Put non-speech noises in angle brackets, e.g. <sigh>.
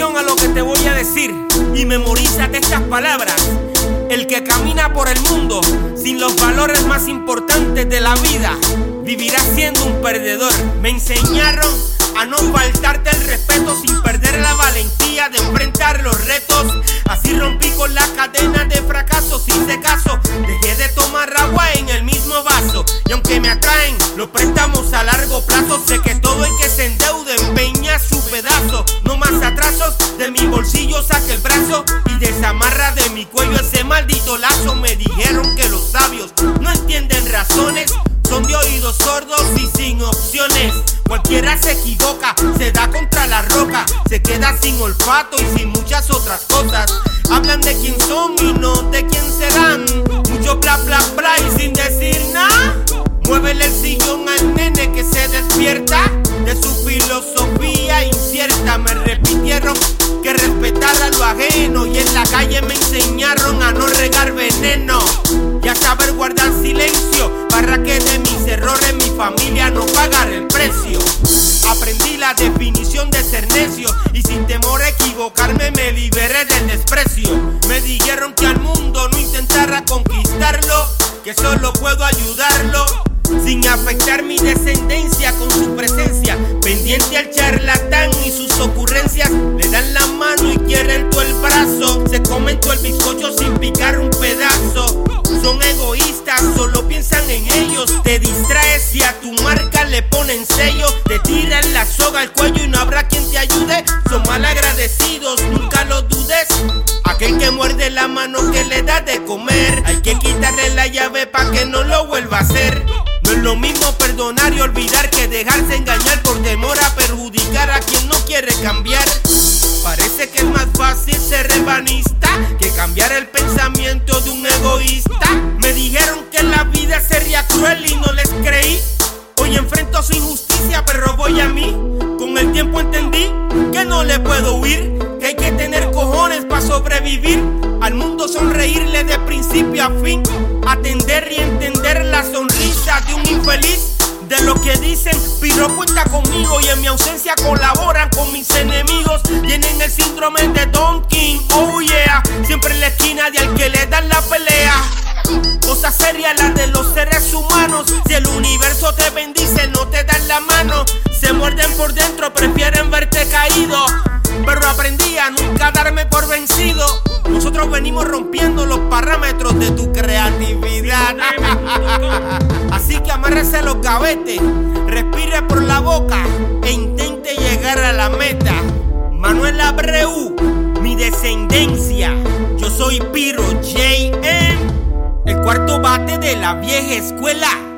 atención a lo que te voy a decir y memorízate estas palabras. El que camina por el mundo sin los valores más importantes de la vida vivirá siendo un perdedor. Me enseñaron a no faltarte el respeto sin perder la valentía de enfrentar los retos. Así rompí con la cadena de fracasos, hice caso, dejé de tomar agua en el mismo vaso. Y aunque me atraen los préstamos a largo plazo, sé que todo el que se endeude en 20 saque el brazo y desamarra de mi cuello ese maldito lazo. Me dijeron que los sabios no entienden razones, son de oídos sordos y sin opciones. Cualquiera se equivoca, se da contra la roca, se queda sin olfato y sin muchas otras cosas. Hablan de quién son y no de quién serán. Mucho bla bla bla y sin decir nada. Muévele el sillón al nene que se despierta de su filosofía incierta. Me repitieron lo ajeno y en la calle me enseñaron a no regar veneno y a saber guardar silencio para que de mis errores mi familia no pagara el precio. Aprendí la definición de ser necio y sin temor a equivocarme me liberé del desprecio. Me dijeron que al mundo no intentara conquistarlo, que solo puedo ayudarlo sin afectar mi descendencia con su presencia. Pendiente al charlatán Son egoístas, solo piensan en ellos. Te distraes y a tu marca le ponen sello. Te tiran la soga al cuello y no habrá quien te ayude. Son mal agradecidos, nunca lo dudes. Aquel que muerde la mano que le da de comer. Hay que quitarle la llave para que no lo vuelva a hacer. No es lo mismo perdonar y olvidar que dejarse engañar por temor a perjudicar a quien no quiere cambiar. Parece que es más fácil ser revanista que cambiar el pensamiento de un egoísta. Me dijeron que la vida sería cruel y no les creí. Hoy enfrento su injusticia, pero voy a mí. Con el tiempo entendí que no le puedo huir, que hay que tener cojones para sobrevivir. Al mundo sonreírle de principio a fin, atender y entender la sonrisa de un infeliz. De lo que dicen, Piro cuenta conmigo y en mi ausencia colaboran con mis enemigos. Tienen el síndrome de Don King, Si el universo te bendice, no te dan la mano. Se muerden por dentro, prefieren verte caído. Pero aprendí a nunca darme por vencido. Nosotros venimos rompiendo los parámetros de tu creatividad. <laughs> Así que amárrese los gavetes, respire por la boca e intente llegar a la meta. Manuel Abreu, mi descendencia. Yo soy Piro J.M., el cuarto bate de la vieja escuela.